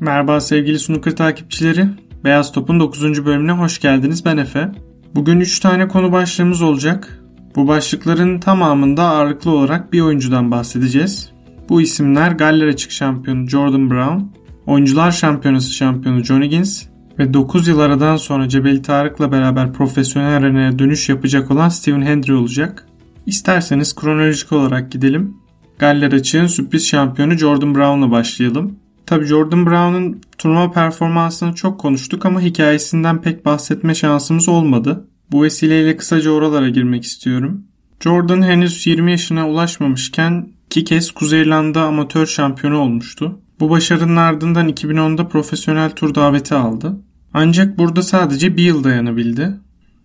Merhaba sevgili snooker takipçileri. Beyaz Top'un 9. bölümüne hoş geldiniz. Ben Efe. Bugün 3 tane konu başlığımız olacak. Bu başlıkların tamamında ağırlıklı olarak bir oyuncudan bahsedeceğiz. Bu isimler Galler Açık şampiyonu Jordan Brown, Oyuncular Şampiyonası şampiyonu Johnny Gins ve 9 yıl aradan sonra Cebeli Tarık'la beraber profesyonel arenaya dönüş yapacak olan Steven Hendry olacak. İsterseniz kronolojik olarak gidelim. Galler Açık'ın sürpriz şampiyonu Jordan Brown'la başlayalım. Tabi Jordan Brown'un turnuva performansını çok konuştuk ama hikayesinden pek bahsetme şansımız olmadı. Bu vesileyle kısaca oralara girmek istiyorum. Jordan henüz 20 yaşına ulaşmamışken iki kez Kuzey amatör şampiyonu olmuştu. Bu başarının ardından 2010'da profesyonel tur daveti aldı. Ancak burada sadece bir yıl dayanabildi.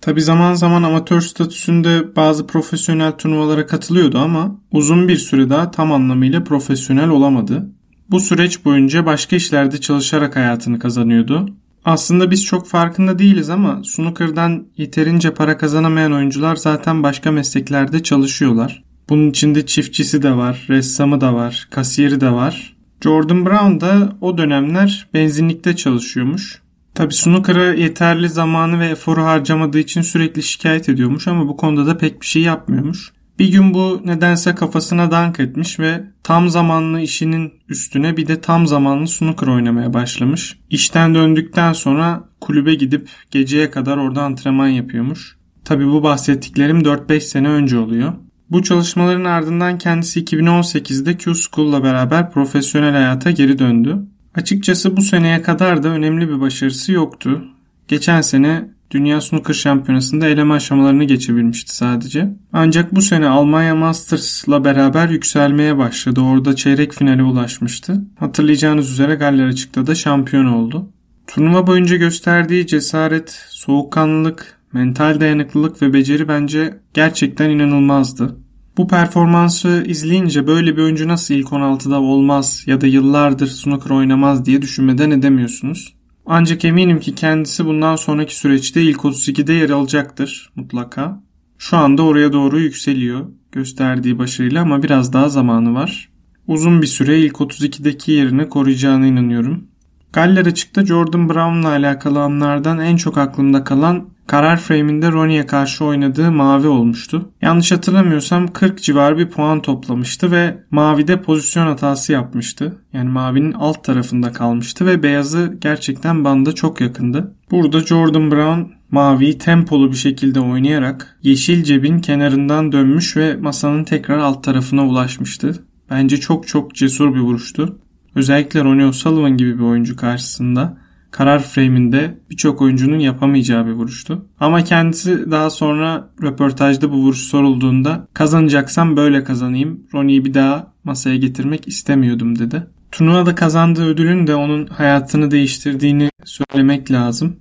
Tabi zaman zaman amatör statüsünde bazı profesyonel turnuvalara katılıyordu ama uzun bir süre daha tam anlamıyla profesyonel olamadı. Bu süreç boyunca başka işlerde çalışarak hayatını kazanıyordu. Aslında biz çok farkında değiliz ama snooker'dan yeterince para kazanamayan oyuncular zaten başka mesleklerde çalışıyorlar. Bunun içinde çiftçisi de var, ressamı da var, kasiyeri de var. Jordan Brown da o dönemler benzinlikte çalışıyormuş. Tabi snooker'a yeterli zamanı ve eforu harcamadığı için sürekli şikayet ediyormuş ama bu konuda da pek bir şey yapmıyormuş. Bir gün bu nedense kafasına dank etmiş ve tam zamanlı işinin üstüne bir de tam zamanlı snooker oynamaya başlamış. İşten döndükten sonra kulübe gidip geceye kadar orada antrenman yapıyormuş. Tabi bu bahsettiklerim 4-5 sene önce oluyor. Bu çalışmaların ardından kendisi 2018'de Q School'la beraber profesyonel hayata geri döndü. Açıkçası bu seneye kadar da önemli bir başarısı yoktu. Geçen sene Dünya Snooker Şampiyonası'nda eleme aşamalarını geçebilmişti sadece. Ancak bu sene Almanya Masters'la beraber yükselmeye başladı. Orada çeyrek finale ulaşmıştı. Hatırlayacağınız üzere Galler Açık'ta da şampiyon oldu. Turnuva boyunca gösterdiği cesaret, soğukkanlılık, mental dayanıklılık ve beceri bence gerçekten inanılmazdı. Bu performansı izleyince böyle bir oyuncu nasıl ilk 16'da olmaz ya da yıllardır snooker oynamaz diye düşünmeden edemiyorsunuz. Ancak eminim ki kendisi bundan sonraki süreçte ilk 32'de yer alacaktır mutlaka. Şu anda oraya doğru yükseliyor gösterdiği başarıyla ama biraz daha zamanı var. Uzun bir süre ilk 32'deki yerini koruyacağına inanıyorum. Galler açıkta Jordan Brown'la alakalı anlardan en çok aklımda kalan karar frame'inde Ronnie'ye karşı oynadığı mavi olmuştu. Yanlış hatırlamıyorsam 40 civar bir puan toplamıştı ve mavide pozisyon hatası yapmıştı. Yani mavinin alt tarafında kalmıştı ve beyazı gerçekten banda çok yakındı. Burada Jordan Brown maviyi tempolu bir şekilde oynayarak yeşil cebin kenarından dönmüş ve masanın tekrar alt tarafına ulaşmıştı. Bence çok çok cesur bir vuruştu. Özellikle Ronnie O'Sullivan gibi bir oyuncu karşısında karar frame'inde birçok oyuncunun yapamayacağı bir vuruştu. Ama kendisi daha sonra röportajda bu vuruş sorulduğunda kazanacaksam böyle kazanayım. Ronnie'yi bir daha masaya getirmek istemiyordum dedi. Turnuvada kazandığı ödülün de onun hayatını değiştirdiğini söylemek lazım.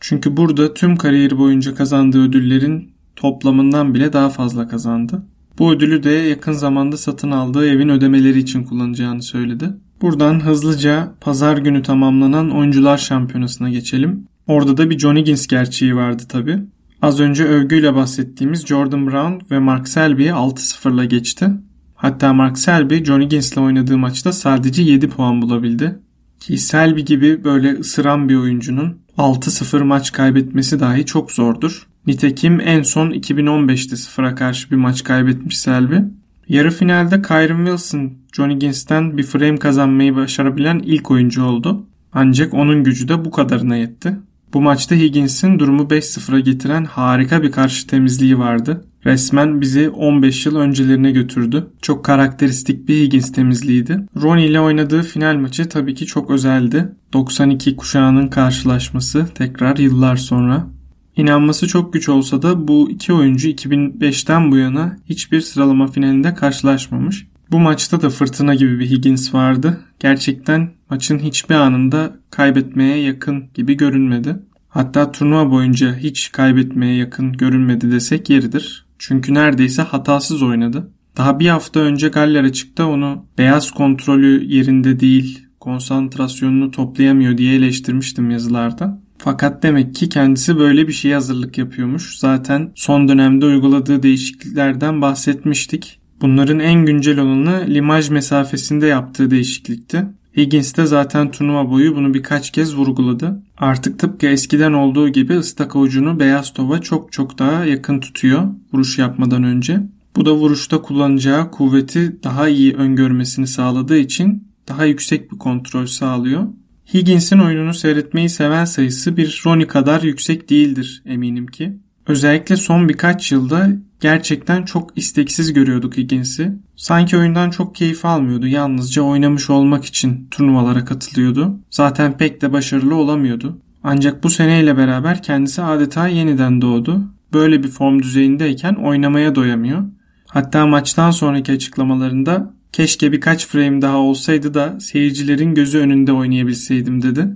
Çünkü burada tüm kariyeri boyunca kazandığı ödüllerin toplamından bile daha fazla kazandı. Bu ödülü de yakın zamanda satın aldığı evin ödemeleri için kullanacağını söyledi. Buradan hızlıca pazar günü tamamlanan oyuncular şampiyonasına geçelim. Orada da bir Johnny Higgins gerçeği vardı tabi. Az önce övgüyle bahsettiğimiz Jordan Brown ve Mark Selby'yi 6-0'la geçti. Hatta Mark Selby Johnny Higgins'le oynadığı maçta sadece 7 puan bulabildi. Ki Selby gibi böyle ısıran bir oyuncunun 6-0 maç kaybetmesi dahi çok zordur. Nitekim en son 2015'te sıfıra karşı bir maç kaybetmiş Selby. Yarı finalde Kyron Wilson, Johnny Gins'ten bir frame kazanmayı başarabilen ilk oyuncu oldu. Ancak onun gücü de bu kadarına yetti. Bu maçta Higgins'in durumu 5-0'a getiren harika bir karşı temizliği vardı. Resmen bizi 15 yıl öncelerine götürdü. Çok karakteristik bir Higgins temizliğiydi. Ronnie ile oynadığı final maçı tabii ki çok özeldi. 92 kuşağının karşılaşması tekrar yıllar sonra. İnanması çok güç olsa da bu iki oyuncu 2005'ten bu yana hiçbir sıralama finalinde karşılaşmamış. Bu maçta da fırtına gibi bir Higgins vardı. Gerçekten maçın hiçbir anında kaybetmeye yakın gibi görünmedi. Hatta turnuva boyunca hiç kaybetmeye yakın görünmedi desek yeridir. Çünkü neredeyse hatasız oynadı. Daha bir hafta önce Galler açıkta onu beyaz kontrolü yerinde değil, konsantrasyonunu toplayamıyor diye eleştirmiştim yazılarda. Fakat demek ki kendisi böyle bir şeye hazırlık yapıyormuş. Zaten son dönemde uyguladığı değişikliklerden bahsetmiştik. Bunların en güncel olanı limaj mesafesinde yaptığı değişiklikti. Higgins de zaten turnuva boyu bunu birkaç kez vurguladı. Artık tıpkı eskiden olduğu gibi ıstaka ucunu beyaz tova çok çok daha yakın tutuyor vuruş yapmadan önce. Bu da vuruşta kullanacağı kuvveti daha iyi öngörmesini sağladığı için daha yüksek bir kontrol sağlıyor. Higgins'in oyununu seyretmeyi seven sayısı bir Ronnie kadar yüksek değildir eminim ki. Özellikle son birkaç yılda gerçekten çok isteksiz görüyorduk Higgins'i. Sanki oyundan çok keyif almıyordu. Yalnızca oynamış olmak için turnuvalara katılıyordu. Zaten pek de başarılı olamıyordu. Ancak bu seneyle beraber kendisi adeta yeniden doğdu. Böyle bir form düzeyindeyken oynamaya doyamıyor. Hatta maçtan sonraki açıklamalarında keşke birkaç frame daha olsaydı da seyircilerin gözü önünde oynayabilseydim dedi.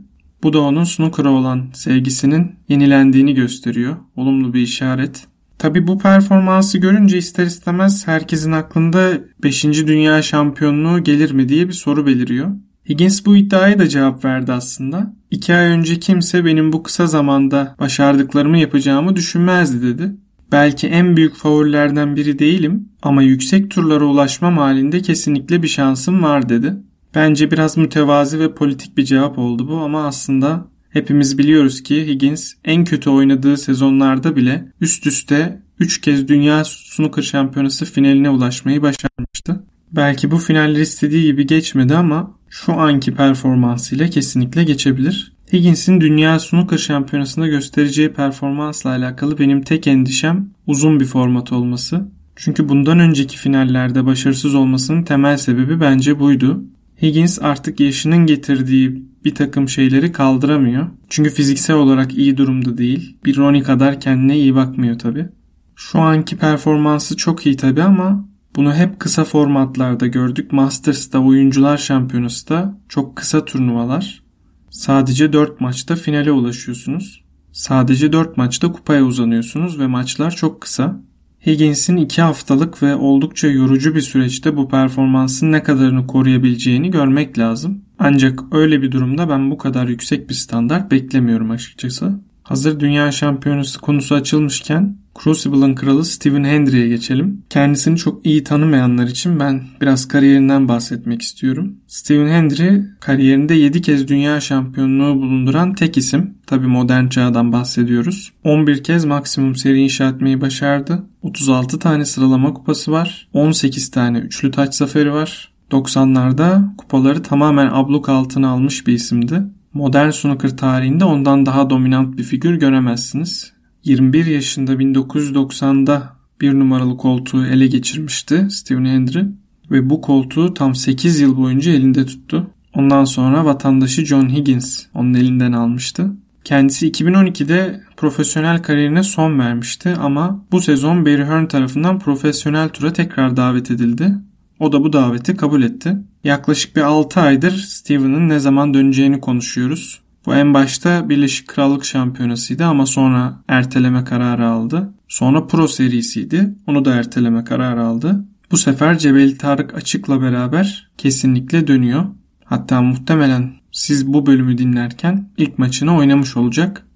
Bu da onun snooker'a olan sevgisinin yenilendiğini gösteriyor. Olumlu bir işaret. Tabi bu performansı görünce ister istemez herkesin aklında 5. Dünya Şampiyonluğu gelir mi diye bir soru beliriyor. Higgins bu iddiaya da cevap verdi aslında. İki ay önce kimse benim bu kısa zamanda başardıklarımı yapacağımı düşünmezdi dedi. Belki en büyük favorilerden biri değilim ama yüksek turlara ulaşmam halinde kesinlikle bir şansım var dedi. Bence biraz mütevazi ve politik bir cevap oldu bu ama aslında hepimiz biliyoruz ki Higgins en kötü oynadığı sezonlarda bile üst üste 3 kez Dünya Snooker Şampiyonası finaline ulaşmayı başarmıştı. Belki bu finaller istediği gibi geçmedi ama şu anki performansıyla kesinlikle geçebilir. Higgins'in Dünya Snooker Şampiyonası'nda göstereceği performansla alakalı benim tek endişem uzun bir format olması. Çünkü bundan önceki finallerde başarısız olmasının temel sebebi bence buydu. Higgins artık yaşının getirdiği bir takım şeyleri kaldıramıyor. Çünkü fiziksel olarak iyi durumda değil. Bir Ronnie kadar kendine iyi bakmıyor tabi. Şu anki performansı çok iyi tabi ama bunu hep kısa formatlarda gördük. Masters'ta, Oyuncular Şampiyonası'da çok kısa turnuvalar. Sadece 4 maçta finale ulaşıyorsunuz. Sadece 4 maçta kupaya uzanıyorsunuz ve maçlar çok kısa. Higgins'in 2 haftalık ve oldukça yorucu bir süreçte bu performansın ne kadarını koruyabileceğini görmek lazım. Ancak öyle bir durumda ben bu kadar yüksek bir standart beklemiyorum açıkçası. Hazır dünya şampiyonası konusu açılmışken Crucible'ın kralı Stephen Hendry'e geçelim. Kendisini çok iyi tanımayanlar için ben biraz kariyerinden bahsetmek istiyorum. Stephen Hendry kariyerinde 7 kez dünya şampiyonluğu bulunduran tek isim. Tabi modern çağdan bahsediyoruz. 11 kez maksimum seri inşa etmeyi başardı. 36 tane sıralama kupası var. 18 tane üçlü taç zaferi var. 90'larda kupaları tamamen abluk altına almış bir isimdi. Modern snooker tarihinde ondan daha dominant bir figür göremezsiniz. 21 yaşında 1990'da bir numaralı koltuğu ele geçirmişti Steven Hendry ve bu koltuğu tam 8 yıl boyunca elinde tuttu. Ondan sonra vatandaşı John Higgins onun elinden almıştı. Kendisi 2012'de profesyonel kariyerine son vermişti ama bu sezon Barry Hearn tarafından profesyonel tura tekrar davet edildi. O da bu daveti kabul etti. Yaklaşık bir 6 aydır Steven'ın ne zaman döneceğini konuşuyoruz. Bu en başta Birleşik Krallık Şampiyonası'ydı ama sonra erteleme kararı aldı. Sonra Pro serisiydi. Onu da erteleme kararı aldı. Bu sefer Cebeli Tarık Açık'la beraber kesinlikle dönüyor. Hatta muhtemelen siz bu bölümü dinlerken ilk maçını oynamış olacak.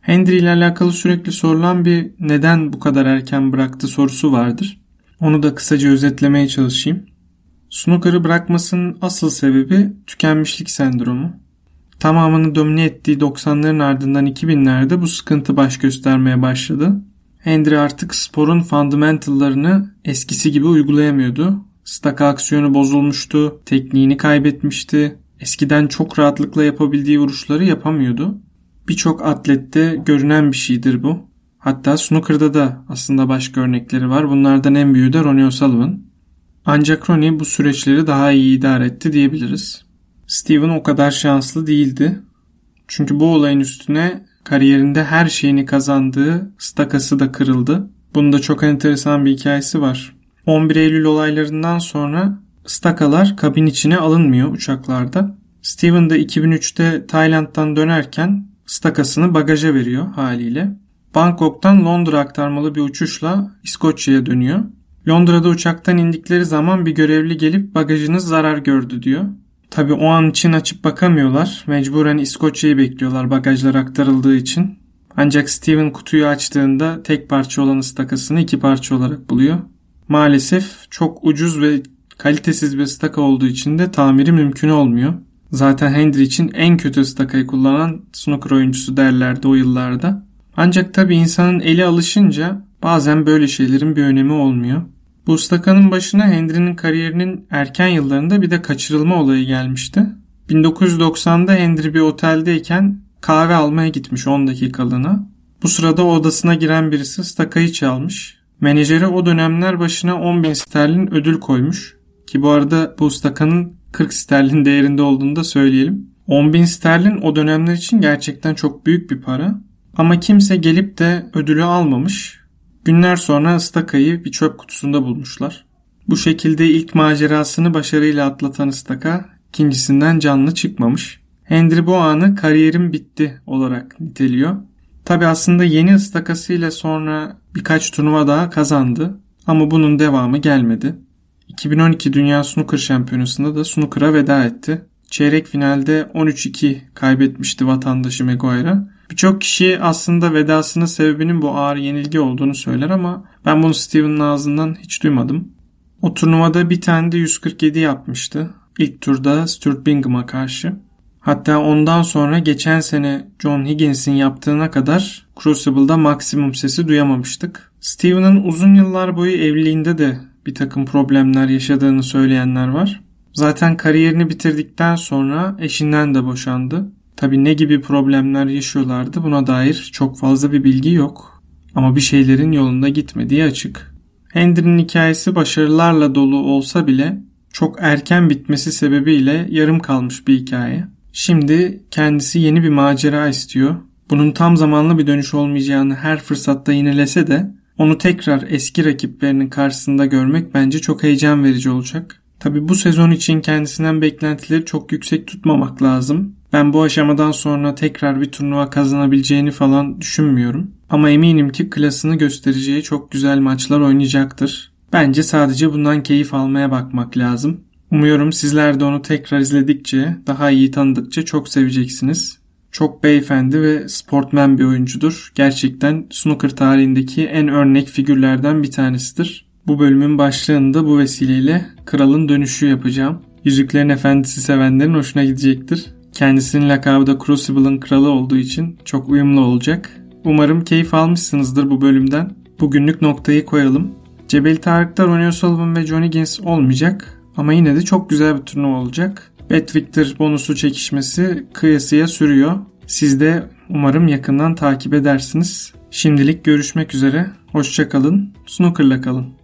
Hendry ile alakalı sürekli sorulan bir neden bu kadar erken bıraktı sorusu vardır. Onu da kısaca özetlemeye çalışayım. Snooker'ı bırakmasının asıl sebebi tükenmişlik sendromu. Tamamını domine ettiği 90'ların ardından 2000'lerde bu sıkıntı baş göstermeye başladı. Hendry artık sporun fundamentallarını eskisi gibi uygulayamıyordu. Staka aksiyonu bozulmuştu, tekniğini kaybetmişti. Eskiden çok rahatlıkla yapabildiği vuruşları yapamıyordu. Birçok atlette görünen bir şeydir bu. Hatta snooker'da da aslında başka örnekleri var. Bunlardan en büyüğü de Ronnie O'Sullivan. Ancak Ronnie bu süreçleri daha iyi idare etti diyebiliriz. Steven o kadar şanslı değildi. Çünkü bu olayın üstüne kariyerinde her şeyini kazandığı stakası da kırıldı. Bunda çok enteresan bir hikayesi var. 11 Eylül olaylarından sonra stakalar kabin içine alınmıyor uçaklarda. Steven de 2003'te Tayland'dan dönerken stakasını bagaja veriyor haliyle. Bangkok'tan Londra aktarmalı bir uçuşla İskoçya'ya dönüyor. Londra'da uçaktan indikleri zaman bir görevli gelip bagajınız zarar gördü diyor. Tabi o an için açıp bakamıyorlar. Mecburen İskoçya'yı bekliyorlar bagajlar aktarıldığı için. Ancak Steven kutuyu açtığında tek parça olan ıstakasını iki parça olarak buluyor. Maalesef çok ucuz ve kalitesiz bir ıstaka olduğu için de tamiri mümkün olmuyor. Zaten Hendry için en kötü ıstakayı kullanan snooker oyuncusu derlerdi o yıllarda. Ancak tabi insanın eli alışınca bazen böyle şeylerin bir önemi olmuyor. Bu ıstakanın başına Hendry'nin kariyerinin erken yıllarında bir de kaçırılma olayı gelmişti. 1990'da Hendry bir oteldeyken kahve almaya gitmiş 10 dakikalığına. Bu sırada odasına giren birisi stakayı çalmış. Menajeri o dönemler başına 10 bin sterlin ödül koymuş. Ki bu arada bu stakanın 40 sterlin değerinde olduğunu da söyleyelim. 10 bin sterlin o dönemler için gerçekten çok büyük bir para. Ama kimse gelip de ödülü almamış. Günler sonra ıstakayı bir çöp kutusunda bulmuşlar. Bu şekilde ilk macerasını başarıyla atlatan ıstaka ikincisinden canlı çıkmamış. Hendry bu anı kariyerim bitti olarak niteliyor. Tabi aslında yeni ıstakasıyla sonra birkaç turnuva daha kazandı ama bunun devamı gelmedi. 2012 Dünya Snooker Şampiyonası'nda da snooker'a veda etti. Çeyrek finalde 13-2 kaybetmişti vatandaşı Maguire'a. Birçok kişi aslında vedasının sebebinin bu ağır yenilgi olduğunu söyler ama ben bunu Steven'ın ağzından hiç duymadım. O turnuvada bir tane de 147 yapmıştı. İlk turda Stuart Bingham'a karşı. Hatta ondan sonra geçen sene John Higgins'in yaptığına kadar Crucible'da maksimum sesi duyamamıştık. Steven'ın uzun yıllar boyu evliliğinde de bir takım problemler yaşadığını söyleyenler var. Zaten kariyerini bitirdikten sonra eşinden de boşandı. Tabi ne gibi problemler yaşıyorlardı buna dair çok fazla bir bilgi yok. Ama bir şeylerin yolunda gitmediği açık. Hendry'nin hikayesi başarılarla dolu olsa bile çok erken bitmesi sebebiyle yarım kalmış bir hikaye. Şimdi kendisi yeni bir macera istiyor. Bunun tam zamanlı bir dönüş olmayacağını her fırsatta yinelese de onu tekrar eski rakiplerinin karşısında görmek bence çok heyecan verici olacak. Tabi bu sezon için kendisinden beklentileri çok yüksek tutmamak lazım. Ben bu aşamadan sonra tekrar bir turnuva kazanabileceğini falan düşünmüyorum. Ama eminim ki klasını göstereceği çok güzel maçlar oynayacaktır. Bence sadece bundan keyif almaya bakmak lazım. Umuyorum sizler de onu tekrar izledikçe, daha iyi tanıdıkça çok seveceksiniz. Çok beyefendi ve sportmen bir oyuncudur. Gerçekten snooker tarihindeki en örnek figürlerden bir tanesidir. Bu bölümün başlığında bu vesileyle kralın dönüşü yapacağım. Yüzüklerin Efendisi sevenlerin hoşuna gidecektir. Kendisinin lakabı da Crucible'ın kralı olduğu için çok uyumlu olacak. Umarım keyif almışsınızdır bu bölümden. Bugünlük noktayı koyalım. Cebel Tarık'ta Ronnie O'Sullivan ve Johnny Gins olmayacak ama yine de çok güzel bir turnuva olacak. Bet Victor bonusu çekişmesi kıyasıya sürüyor. Siz de umarım yakından takip edersiniz. Şimdilik görüşmek üzere. Hoşçakalın. Snooker'la kalın.